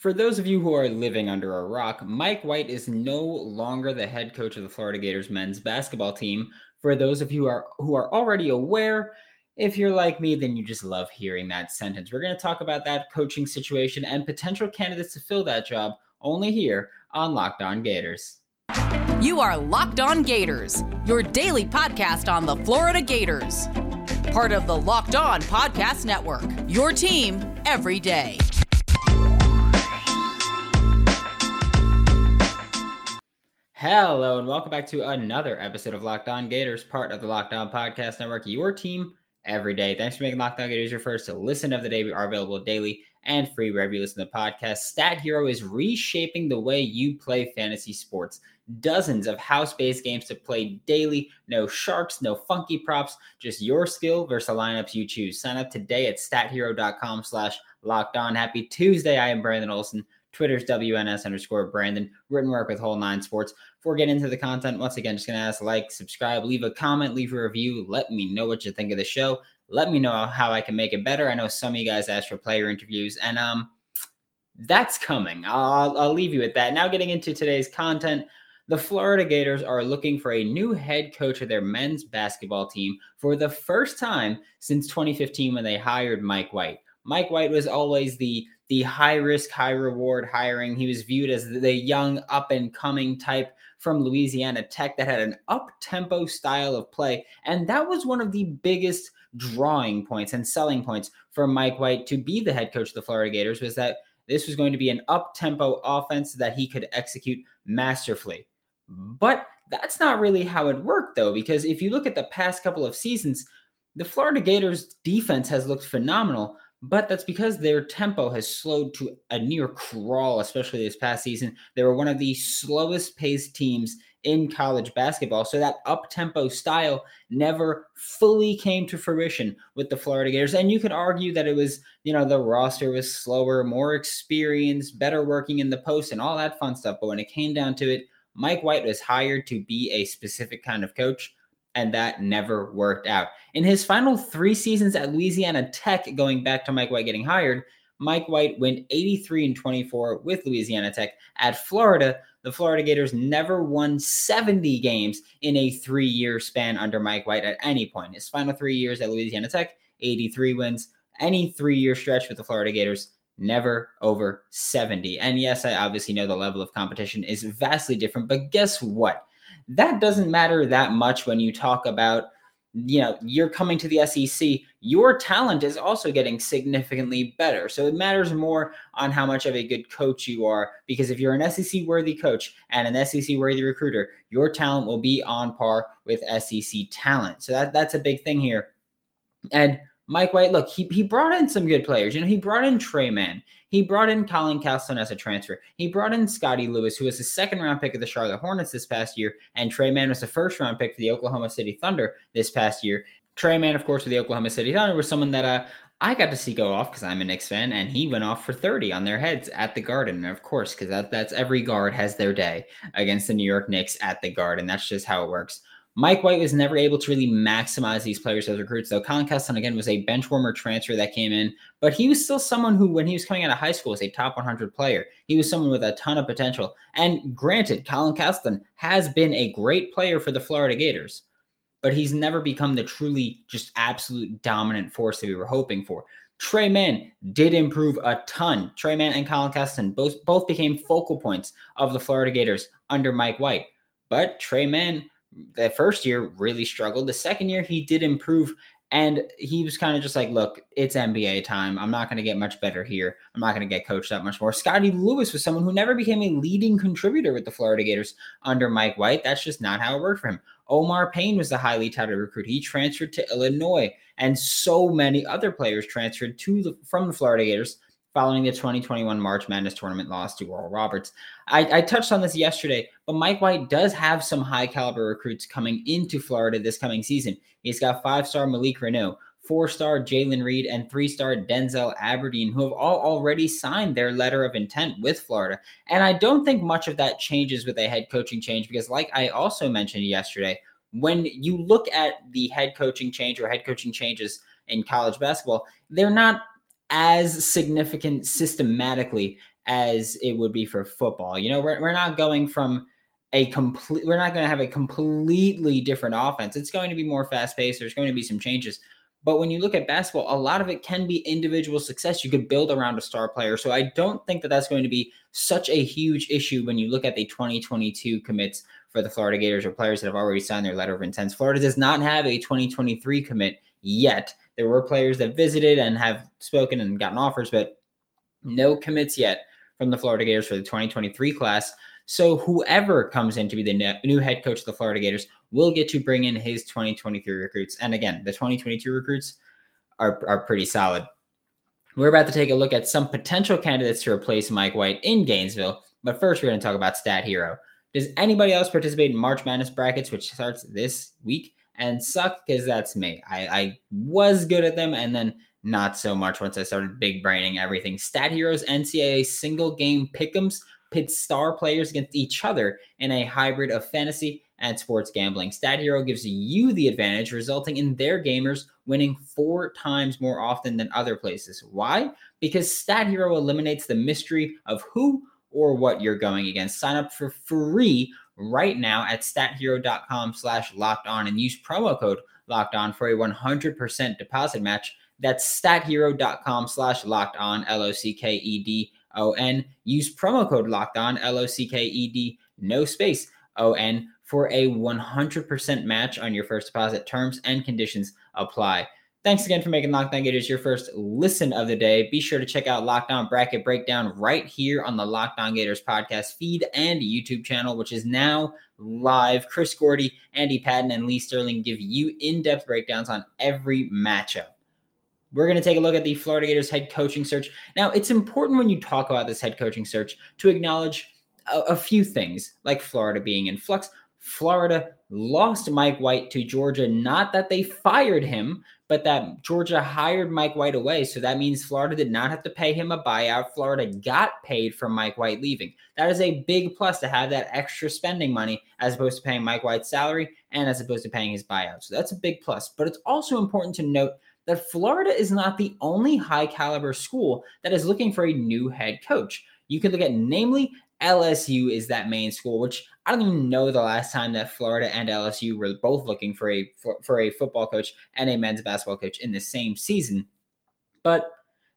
For those of you who are living under a rock, Mike White is no longer the head coach of the Florida Gators men's basketball team. For those of you who are who are already aware, if you're like me, then you just love hearing that sentence. We're going to talk about that coaching situation and potential candidates to fill that job only here on Locked On Gators. You are Locked On Gators, your daily podcast on the Florida Gators. Part of the Locked On Podcast Network, your team every day. Hello and welcome back to another episode of Locked On Gators, part of the Locked On Podcast Network, your team every day. Thanks for making Locked On Gators your first to listen of the day. We are available daily and free wherever you listen to the podcast. Stat Hero is reshaping the way you play fantasy sports. Dozens of house-based games to play daily. No sharks, no funky props, just your skill versus the lineups you choose. Sign up today at stathero.com slash locked on. Happy Tuesday. I am Brandon Olson. Twitter's WNS underscore Brandon. Written work with Whole Nine Sports. Before getting into the content, once again, just going to ask like, subscribe, leave a comment, leave a review. Let me know what you think of the show. Let me know how I can make it better. I know some of you guys asked for player interviews, and um, that's coming. I'll, I'll leave you with that. Now, getting into today's content. The Florida Gators are looking for a new head coach of their men's basketball team for the first time since 2015 when they hired Mike White. Mike White was always the the high risk, high reward hiring. He was viewed as the young, up and coming type from Louisiana Tech that had an up tempo style of play. And that was one of the biggest drawing points and selling points for Mike White to be the head coach of the Florida Gators was that this was going to be an up tempo offense that he could execute masterfully. But that's not really how it worked, though, because if you look at the past couple of seasons, the Florida Gators defense has looked phenomenal, but that's because their tempo has slowed to a near crawl, especially this past season. They were one of the slowest paced teams in college basketball. So that up tempo style never fully came to fruition with the Florida Gators. And you could argue that it was, you know, the roster was slower, more experienced, better working in the post, and all that fun stuff. But when it came down to it, Mike White was hired to be a specific kind of coach and that never worked out. In his final three seasons at Louisiana Tech, going back to Mike White getting hired, Mike White went 83 and 24 with Louisiana Tech. At Florida, the Florida Gators never won 70 games in a three year span under Mike White at any point. His final three years at Louisiana Tech, 83 wins. Any three year stretch with the Florida Gators, never over 70. And yes, I obviously know the level of competition is vastly different, but guess what? That doesn't matter that much when you talk about you know you're coming to the SEC your talent is also getting significantly better. So it matters more on how much of a good coach you are because if you're an SEC worthy coach and an SEC worthy recruiter your talent will be on par with SEC talent. So that that's a big thing here. And Mike White, look, he, he brought in some good players. You know, he brought in Tre Mann. He brought in Colin Castleton as a transfer. He brought in Scottie Lewis, who was the second round pick of the Charlotte Hornets this past year, and Tre Mann was the first round pick for the Oklahoma City Thunder this past year. Tre Mann, of course, for the Oklahoma City Thunder was someone that uh, I got to see go off because I'm a Knicks fan, and he went off for 30 on their heads at the Garden. Of course, because that, that's every guard has their day against the New York Knicks at the Garden. That's just how it works. Mike White was never able to really maximize these players as recruits, though. Colin Castleton, again, was a bench warmer transfer that came in, but he was still someone who, when he was coming out of high school, was a top 100 player. He was someone with a ton of potential. And granted, Colin Castleton has been a great player for the Florida Gators, but he's never become the truly just absolute dominant force that we were hoping for. Tre Mann did improve a ton. Tre Mann and Colin Castleton both, both became focal points of the Florida Gators under Mike White. But Tre Mann the first year really struggled. The second year he did improve and he was kind of just like, look, it's NBA time. I'm not going to get much better here. I'm not going to get coached that much more. Scottie Lewis was someone who never became a leading contributor with the Florida Gators under Mike White. That's just not how it worked for him. Omar Payne was the highly touted recruit. He transferred to Illinois, and so many other players transferred to the from the Florida Gators following the 2021 March Madness tournament loss to Oral Roberts. I, I, touched on this yesterday, but Mike White does have some high caliber recruits coming into Florida this coming season. He's got five star Malik Reneau, four star Jalen Reed, and three star Denzel Aberdeen, who have all already signed their letter of intent with Florida. And I don't think much of that changes with a head coaching change because, like I also mentioned yesterday, when you look at the head coaching change or head coaching changes in college basketball, they're not as significant systematically as it would be for football. You know, we're, we're not going from a complete, we're not going to have a completely different offense. It's going to be more fast paced. There's going to be some changes. But when you look at basketball, a lot of it can be individual success. You could build around a star player. So I don't think that that's going to be such a huge issue when you look at the 2022 commits for the Florida Gators or players that have already signed their letter of intent. Florida does not have a 2023 commit yet. There were players that visited and have spoken and gotten offers, but no commits yet from the Florida Gators for the 2023 class. So whoever comes in to be the new head coach of the Florida Gators will get to bring in his 2023 recruits. And again, the 2022 recruits are, are pretty solid. We're about to take a look at some potential candidates to replace Mike White in Gainesville. But first, we're going to talk about Stat Hero. Does anybody else participate in March Madness brackets, which starts this week, and suck? Because that's me. I, I was good at them and then not so much once I started big braining everything. Stat Heroes NCAA single game pick'ems pit star players against each other in a hybrid of fantasy and sports gambling. Stat Hero gives you the advantage, resulting in their gamers winning four times more often than other places. Why? Because Stat Hero eliminates the mystery of who or what you're going against. Sign up for free right now at stathero.com slash locked on and use promo code locked on for a 100% deposit match. That's stathero.com slash locked on, L O C K E D O N. Use promo code locked on, L O C K E D, no space, O N, for a 100% match on your first deposit. Terms and conditions apply. Thanks again for making Locked On Gators your first listen of the day. Be sure to check out Locked On Bracket Breakdown right here on the Locked On Gators podcast feed and YouTube channel, which is now live. Chris Gordy, Andy Patton, and Lee Sterling give you in depth breakdowns on every matchup. We're going to take a look at the Florida Gators head coaching search. Now, it's important when you talk about this head coaching search to acknowledge a, a few things, like Florida being in flux. Florida lost Mike White to Georgia, not that they fired him, but that Georgia hired Mike White away. So that means Florida did not have to pay him a buyout. Florida got paid for Mike White leaving. That is a big plus to have that extra spending money as opposed to paying Mike White's salary and as opposed to paying his buyout. So that's a big plus. But it's also important to note that Florida is not the only high caliber school that is looking for a new head coach. You can look at, namely, LSU is that main school, which I don't even know the last time that Florida and LSU were both looking for a for, for a football coach and a men's basketball coach in the same season. But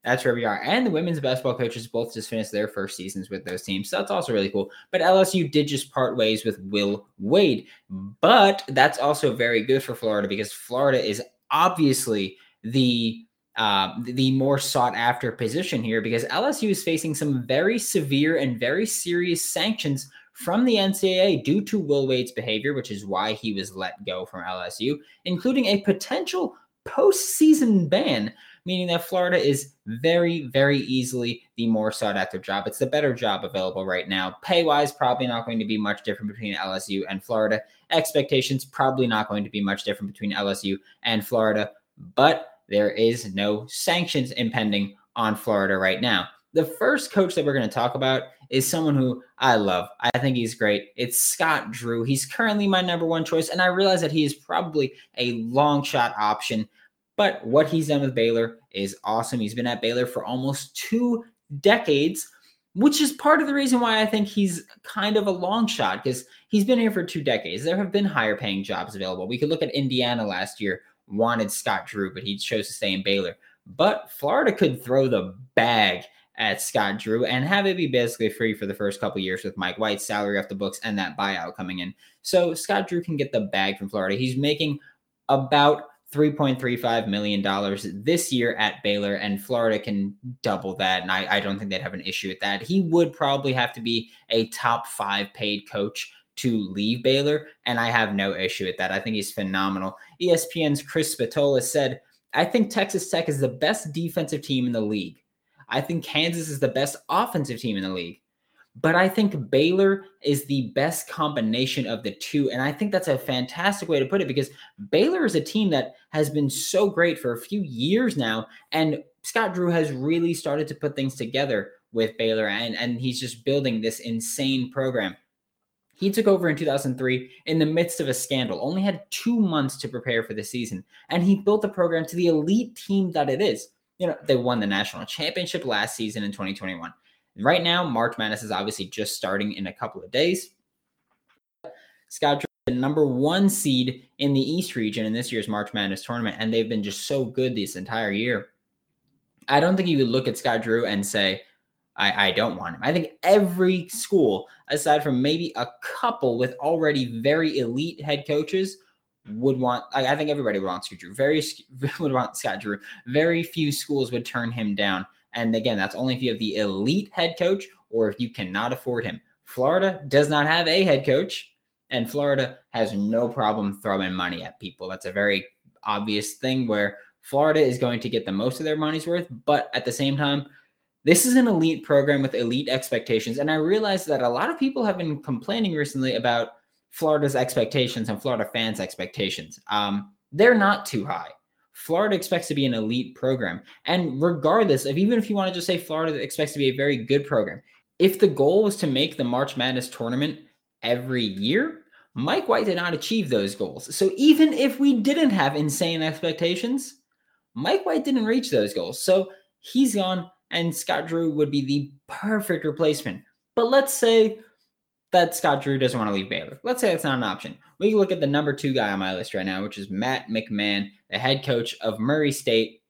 that's where we are. And the women's basketball coaches both just finished their first seasons with those teams. So that's also really cool. But LSU did just part ways with Will Wade. But that's also very good for Florida because Florida is obviously the uh, the more sought after position here because LSU is facing some very severe and very serious sanctions from the NCAA due to Will Wade's behavior, which is why he was let go from LSU, including a potential postseason ban, meaning that Florida is very, very easily the more sought after job. It's the better job available right now. Pay wise, probably not going to be much different between LSU and Florida. Expectations, probably not going to be much different between LSU and Florida. But there is no sanctions impending on Florida right now. The first coach that we're going to talk about is someone who I love. I think he's great. It's Scott Drew. He's currently my number one choice, and I realize that he is probably a long shot option. But what he's done with Baylor is awesome. He's been at Baylor for almost two decades, which is part of the reason why I think he's kind of a long shot because he's been here for two decades. There have been higher paying jobs available. We could look at Indiana last year, wanted Scott Drew, but he chose to stay in Baylor. But Florida could throw the bag at Scott Drew and have it be basically free for the first couple years with Mike White's salary off the books and that buyout coming in. So Scott Drew can get the bag from Florida. He's making about $3.35 million this year at Baylor, and Florida can double that. And I, I don't think they'd have an issue with that. He would probably have to be a top five paid coach to leave Baylor, and I have no issue with that. I think he's phenomenal. ESPN's Chris Spatola said, I think Texas Tech is the best defensive team in the league. I think Kansas is the best offensive team in the league. But I think Baylor is the best combination of the two. And I think that's a fantastic way to put it because Baylor is a team that has been so great for a few years now. And Scott Drew has really started to put things together with Baylor, and, and he's just building this insane program. He took over in 2003 in the midst of a scandal, only had two months to prepare for the season, and he built the program to the elite team that it is. You know, they won the national championship last season in 2021. Right now, March Madness is obviously just starting in a couple of days. Scott Drew, the number one seed in the East region in this year's March Madness tournament, and they've been just so good this entire year. I don't think you could look at Scott Drew and say, I, I don't want him. I think every school, aside from maybe a couple with already very elite head coaches, would want. I, I think everybody would want Scott Drew. Very would want Scott Drew. Very few schools would turn him down. And again, that's only if you have the elite head coach or if you cannot afford him. Florida does not have a head coach, and Florida has no problem throwing money at people. That's a very obvious thing where Florida is going to get the most of their money's worth, but at the same time, this is an elite program with elite expectations. And I realize that a lot of people have been complaining recently about Florida's expectations and Florida fans' expectations. Um, they're not too high. Florida expects to be an elite program. And regardless of even if you want to just say Florida expects to be a very good program, if the goal was to make the March Madness tournament every year, Mike White did not achieve those goals. So even if we didn't have insane expectations, Mike White didn't reach those goals. So he's gone and Scott Drew would be the perfect replacement. But let's say that Scott Drew doesn't want to leave Baylor. Let's say it's not an option. We look at the number two guy on my list right now, which is Matt McMahon, the head coach of Murray State,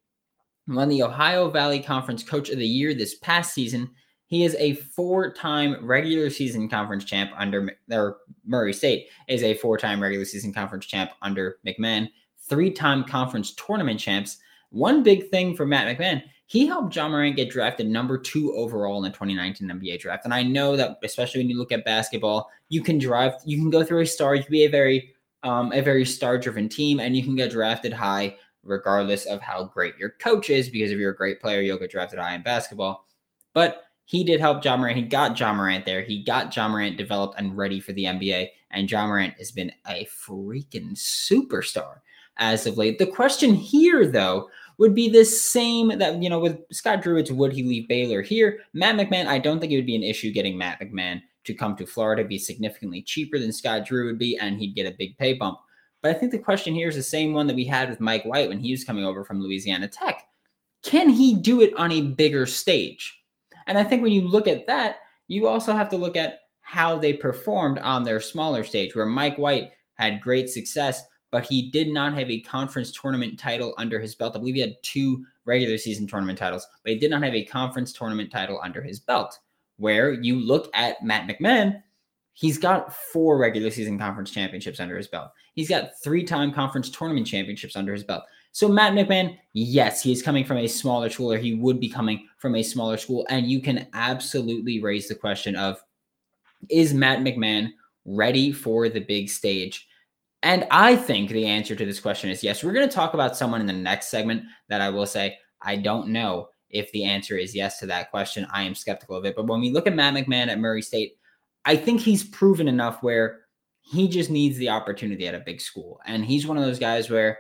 won the Ohio Valley Conference Coach of the Year this past season. He is a four-time regular season conference champ under or Murray State is a four-time regular season conference champ under McMahon, three-time conference tournament champs. One big thing for Matt McMahon he helped Ja Morant get drafted number two overall in the 2019 NBA draft. And I know that, especially when you look at basketball, you can drive, you can go through a star, you be a very, um, a very star-driven team, and you can get drafted high regardless of how great your coach is. Because if you're a great player, you'll get drafted high in basketball. But he did help Ja Morant. He got Ja Morant there. He got Ja Morant developed and ready for the NBA. And Ja Morant has been a freaking superstar as of late. The question here, though, would be the same that, you know, with Scott Drew, it's would he leave Baylor here? Matt McMahon, I don't think it would be an issue getting Matt McMahon to come to Florida, be significantly cheaper than Scott Drew would be, and he'd get a big pay bump. But I think the question here is the same one that we had with Mike White when he was coming over from Louisiana Tech. Can he do it on a bigger stage? And I think when you look at that, you also have to look at how they performed on their smaller stage, where Mike White had great success but he did not have a conference tournament title under his belt. I believe he had two regular season tournament titles, but he did not have a conference tournament title under his belt. Where you look at Matt McMahon, he's got four regular season conference championships under his belt. He's got three time conference tournament championships under his belt. So Matt McMahon, yes, he is coming from a smaller school, or he would be coming from a smaller school, and you can absolutely raise the question of is Matt McMahon ready for the big stage? And I think the answer to this question is yes. We're going to talk about someone in the next segment that I will say I don't know if the answer is yes to that question. I am skeptical of it. But when we look at Matt McMahon at Murray State, I think he's proven enough where he just needs the opportunity at a big school. And he's one of those guys where,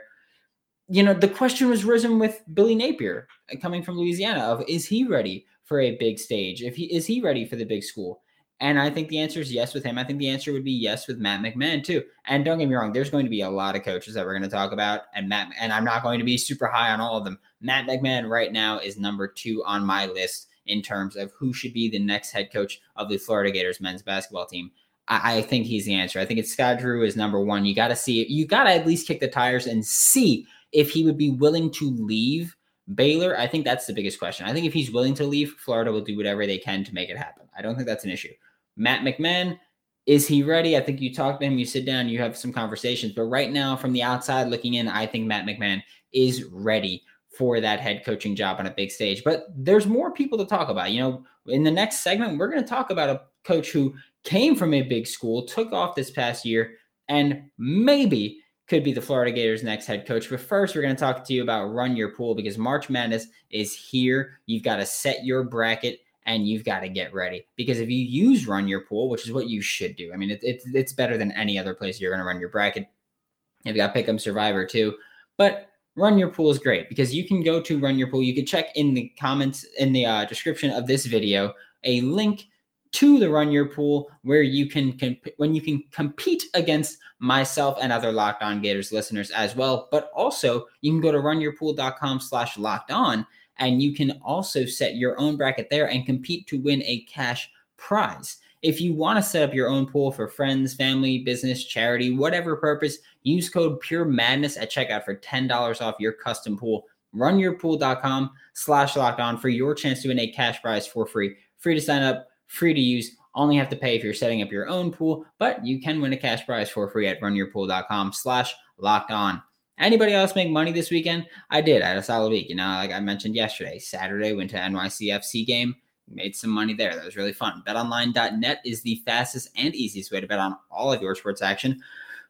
you know, the question was risen with Billy Napier coming from Louisiana of is he ready for a big stage? If he is he ready for the big school? And I think the answer is yes with him. I think the answer would be yes with Matt McMahon too. And don't get me wrong, there's going to be a lot of coaches that we're going to talk about, and Matt and I'm not going to be super high on all of them. Matt McMahon right now is number two on my list in terms of who should be the next head coach of the Florida Gators men's basketball team. I, I think he's the answer. I think it's Scott Drew is number one. You got to see You got to at least kick the tires and see if he would be willing to leave Baylor. I think that's the biggest question. I think if he's willing to leave, Florida will do whatever they can to make it happen. I don't think that's an issue. Matt McMahon, is he ready? I think you talk to him, you sit down, you have some conversations. But right now, from the outside looking in, I think Matt McMahon is ready for that head coaching job on a big stage. But there's more people to talk about. You know, in the next segment, we're going to talk about a coach who came from a big school, took off this past year, and maybe could be the Florida Gators' next head coach. But first, we're going to talk to you about Run Your Pool because March Madness is here. You've got to set your bracket and you've got to get ready because if you use run your pool, which is what you should do, I mean, it, it's it's better than any other place you're going to run your bracket. You've got Pick'em Survivor too, but Run Your Pool is great because you can go to Run Your Pool. You can check in the comments in the uh, description of this video a link to the Run Your Pool where you can comp- when you can compete against myself and other Locked On Gators listeners as well. But also you can go to runyourpool.com/slash locked on And you can also set your own bracket there and compete to win a cash prize. If you want to set up your own pool for friends, family, business, charity, whatever purpose, use code Pure Madness at checkout for $10 off your custom pool. Runyourpool.com slash locked on for your chance to win a cash prize for free. Free to sign up, free to use. Only have to pay if you're setting up your own pool, but you can win a cash prize for free at runyourpool.com slash locked on. Anybody else make money this weekend? I did. I had a solid week. You know, like I mentioned yesterday, Saturday went to NYCFC game made some money there. That was really fun. BetOnline.net is the fastest and easiest way to bet on all of your sports action.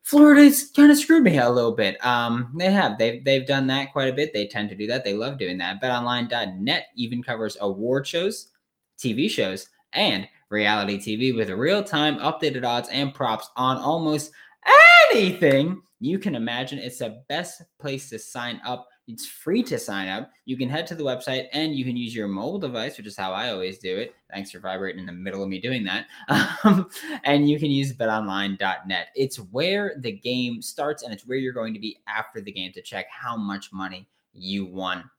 Florida's kind of screwed me a little bit. Um, they have. They've they've done that quite a bit. They tend to do that. They love doing that. BetOnline.net even covers award shows, TV shows, and reality TV with real-time updated odds and props on almost anything you can imagine. It's the best place to sign up it's free to sign up. You can head to the website and you can use your mobile device, which is how I always do it. Thanks for vibrating in the middle of me doing that. Um, and you can use betonline.net. It's where the game starts and it's where you're going to be after the game to check how much money you won.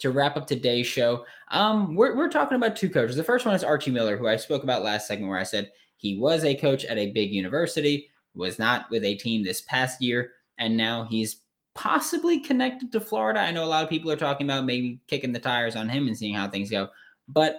To wrap up today's show, um, we're, we're talking about two coaches. The first one is Archie Miller, who I spoke about last segment, where I said he was a coach at a big university, was not with a team this past year, and now he's possibly connected to Florida. I know a lot of people are talking about maybe kicking the tires on him and seeing how things go. But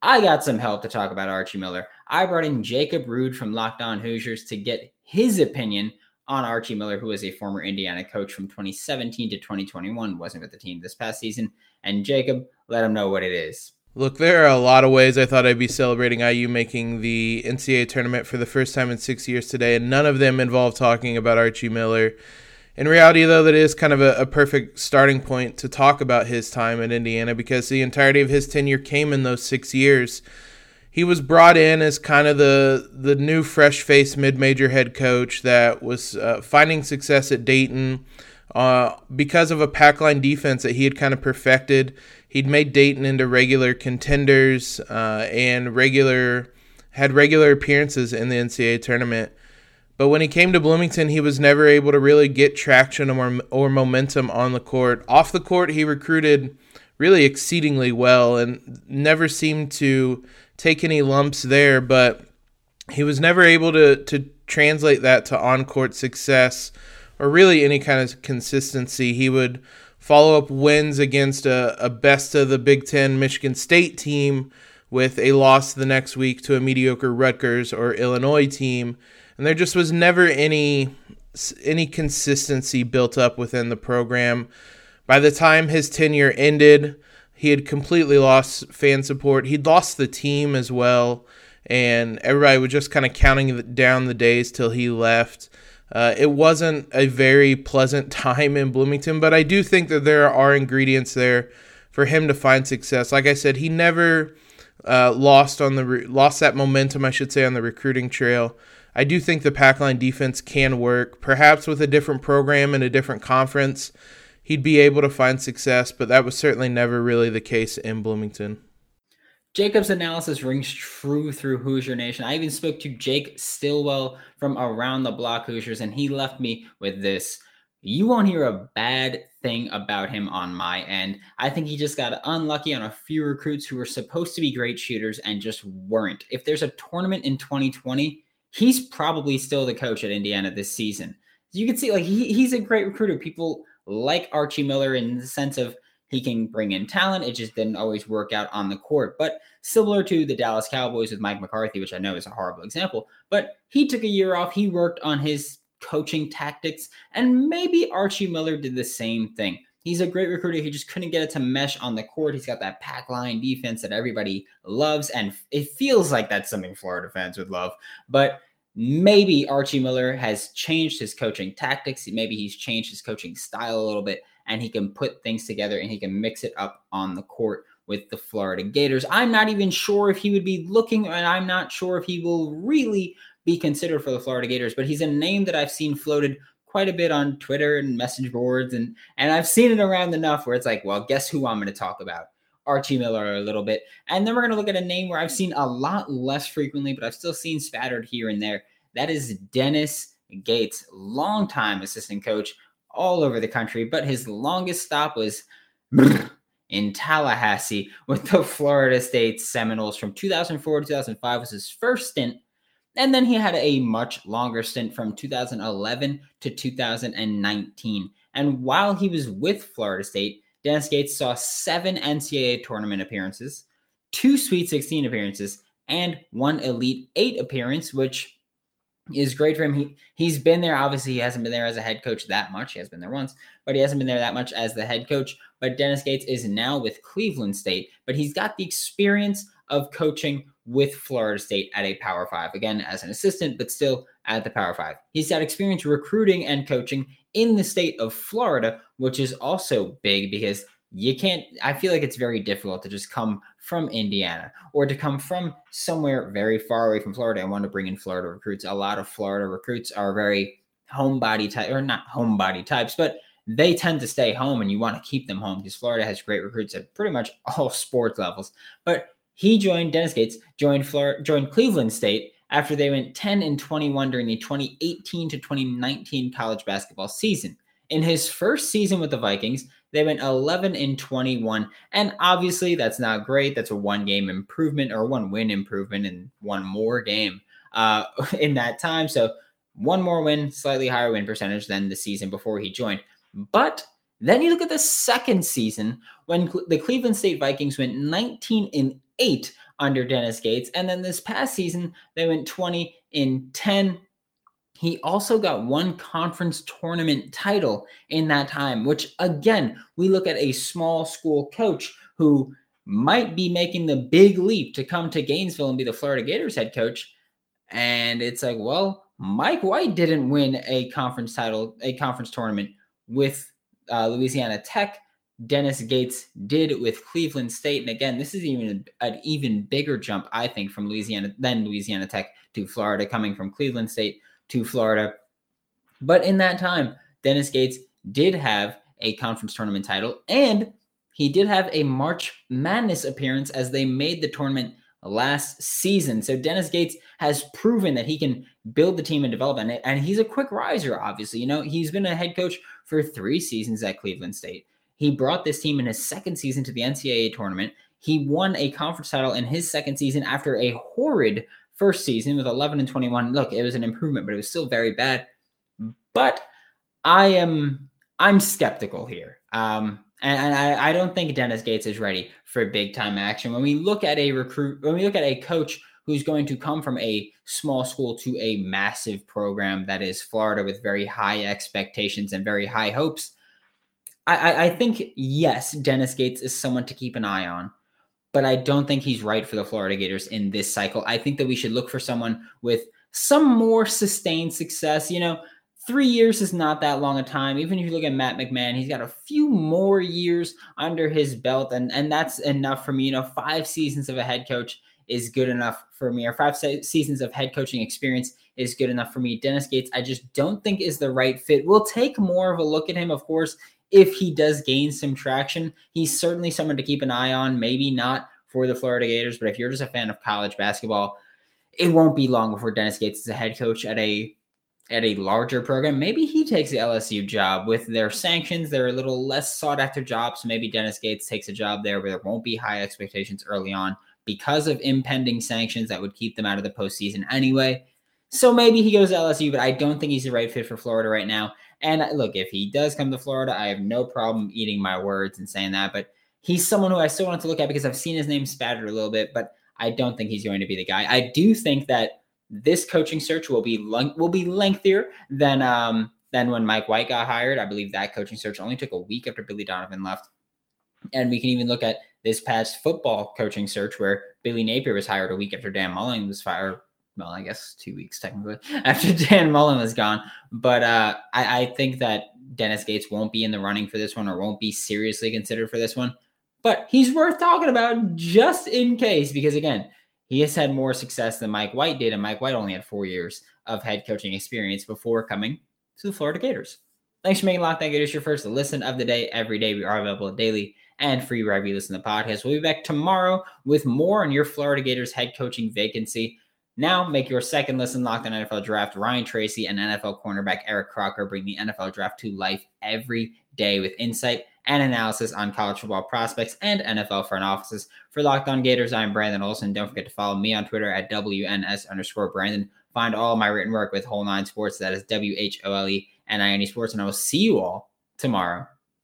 I got some help to talk about Archie Miller. I brought in Jacob Rude from Locked On Hoosiers to get his opinion on Archie Miller, who is a former Indiana coach from 2017 to 2021, wasn't with the team this past season. And Jacob, let him know what it is. Look, there are a lot of ways I thought I'd be celebrating IU making the NCAA tournament for the first time in six years today, and none of them involve talking about Archie Miller. In reality, though, that is kind of a, a, perfect starting point to talk about his time at Indiana because the entirety of his tenure came in those six years. He was brought in as kind of the the new fresh face mid major head coach that was uh, finding success at Dayton uh, because of a pack line defense that he had kind of perfected. He'd made Dayton into regular contenders uh, and regular had regular appearances in the NCAA tournament. But when he came to Bloomington, he was never able to really get traction or, or momentum on the court. Off the court, he recruited really exceedingly well and never seemed to take any lumps there, but he was never able to, to translate that to on court success or really any kind of consistency. He would follow up wins against a, a best of the Big Ten Michigan State team with a loss the next week to a mediocre Rutgers or Illinois team and there just was never any any consistency built up within the program. By the time his tenure ended, he had completely lost fan support. He'd lost the team as well, and everybody was just kind of counting down the days till he left. Uh, it wasn't a very pleasant time in Bloomington, but I do think that there are ingredients there for him to find success. Like I said, he never uh, lost on the re- lost that momentum, I should say, on the recruiting trail. I do think the pack line defense can work. Perhaps with a different program and a different conference, he'd be able to find success, but that was certainly never really the case in Bloomington. Jacob's analysis rings true through Hoosier Nation. I even spoke to Jake Stillwell from Around the Block Hoosiers, and he left me with this. You won't hear a bad thing about him on my end. I think he just got unlucky on a few recruits who were supposed to be great shooters and just weren't. If there's a tournament in 2020, he's probably still the coach at Indiana this season. You can see like he, he's a great recruiter. People like Archie Miller in the sense of he can bring in talent. It just didn't always work out on the court. But similar to the Dallas Cowboys with Mike McCarthy, which I know is a horrible example, but he took a year off. He worked on his coaching tactics, and maybe Archie Miller did the same thing. He's a great recruiter. He just couldn't get it to mesh on the court. He's got that pack line defense that everybody loves, and it feels like that's something Florida fans would love. But maybe Archie Miller has changed his coaching tactics. Maybe he's changed his coaching style a little bit, and he can put things together and he can mix it up on the court with the Florida Gators. I'm not even sure if he would be looking, and I'm not sure if he will really be considered for the Florida Gators, but he's a name that I've seen floated quite a bit on Twitter and message boards, and and I've seen it around enough where it's like, well, guess who I'm going to talk about? Archie Miller a little bit, and then we're going to look at a name where I've seen a lot less frequently, but I've still seen spattered here and there. That is Dennis Gates, longtime assistant coach all over the country, but his longest stop was in Tallahassee with the Florida State Seminoles from 2004 to 2005 was his first stint. And then he had a much longer stint from 2011 to 2019. And while he was with Florida State, Dennis Gates saw seven NCAA tournament appearances, two Sweet 16 appearances, and one Elite Eight appearance, which is great for him. He he's been there. Obviously, he hasn't been there as a head coach that much. He has been there once, but he hasn't been there that much as the head coach. But Dennis Gates is now with Cleveland State, but he's got the experience of coaching with Florida State at a Power Five. Again, as an assistant, but still at the Power Five. He's got experience recruiting and coaching in the state of Florida, which is also big because you can't i feel like it's very difficult to just come from indiana or to come from somewhere very far away from florida and want to bring in florida recruits. A lot of florida recruits are very homebody type or not homebody types but they tend to stay home and you want to keep them home because florida has great recruits at pretty much all sports levels. But he joined dennis gates joined florida joined cleveland state after they went 10 and 21 during the 2018 to 2019 college basketball season in his first season with the vikings they went 11 and 21. And obviously, that's not great. That's a one game improvement or one win improvement in one more game uh, in that time. So, one more win, slightly higher win percentage than the season before he joined. But then you look at the second season when the Cleveland State Vikings went 19 and 8 under Dennis Gates. And then this past season, they went 20 in 10 he also got one conference tournament title in that time, which again, we look at a small school coach who might be making the big leap to come to Gainesville and be the Florida Gators head coach. And it's like, well, Mike White didn't win a conference title, a conference tournament with uh, Louisiana Tech. Dennis Gates did with Cleveland State. And again, this is even an even bigger jump, I think, from Louisiana than Louisiana Tech to Florida, coming from Cleveland State to Florida. But in that time, Dennis Gates did have a conference tournament title and he did have a March Madness appearance as they made the tournament last season. So Dennis Gates has proven that he can build the team and develop it. And he's a quick riser, obviously. You know, he's been a head coach for three seasons at Cleveland State. He brought this team in his second season to the NCAA tournament. He won a conference title in his second season after a horrid first season with 11 and 21. Look, it was an improvement, but it was still very bad. But I am I'm skeptical here. Um, and, I, I don't think Dennis Gates is ready for big time action. When we look at a recruit, when we look at a coach who's going to come from a small school to a massive program that is Florida with very high expectations and very high hopes, I, I think yes, Dennis Gates is someone to keep an eye on but I don't think he's right for the Florida Gators in this cycle. I think that we should look for someone with some more sustained success. You know, three years is not that long a time. Even if you look at Matt McMahon, he's got a few more years under his belt, and and that's enough for me. You know, five seasons of a head coach is good enough for me, or five se- seasons of head coaching experience is good enough for me. Dennis Gates, I just don't think is the right fit. We'll take more of a look at him, of course, if he does gain some traction, he's certainly someone to keep an eye on. Maybe not for the Florida Gators, but if you're just a fan of college basketball, it won't be long before Dennis Gates is a head coach at a at a larger program. Maybe he takes the LSU job with their sanctions. They're a little less sought after jobs. So maybe Dennis Gates takes a job there where there won't be high expectations early on because of impending sanctions that would keep them out of the postseason anyway. So maybe he goes to LSU, but I don't think he's the right fit for Florida right now. And look, if he does come to Florida, I have no problem eating my words and saying that. But he's someone who I still want to look at because I've seen his name spattered a little bit, but I don't think he's going to be the guy. I do think that this coaching search will be long, will be lengthier than um than when Mike White got hired. I believe that coaching search only took a week after Billy Donovan left. And we can even look at this past football coaching search where Billy Napier was hired a week after Dan Mullen was fired well, I guess two weeks technically after Dan Mullen was gone. But uh, I, I, think that Dennis Gates won't be in the running for this one or won't be seriously considered for this one. But he's worth talking about just in case, because again, he has had more success than Mike White did, and Mike White only had four years of head coaching experience before coming to the Florida Gators. Thanks for making Locked On Gators your first listen of the day. Every day we are available daily and free wherever you listen to the podcast. We'll be back tomorrow with more on your Florida Gators head coaching vacancy. Now make your second listen locked on NFL draft. Ryan Tracy and NFL cornerback Eric Crocker bring the NFL draft to life every day with insight and analysis on college football prospects and NFL front offices. For Locked On Gators, I'm Brandon Olson. Don't forget to follow me on Twitter at WNS underscore Brandon. Find all my written work with Whole Nine Sports. That is W H O L E N I N E Sports. And I will see you all tomorrow.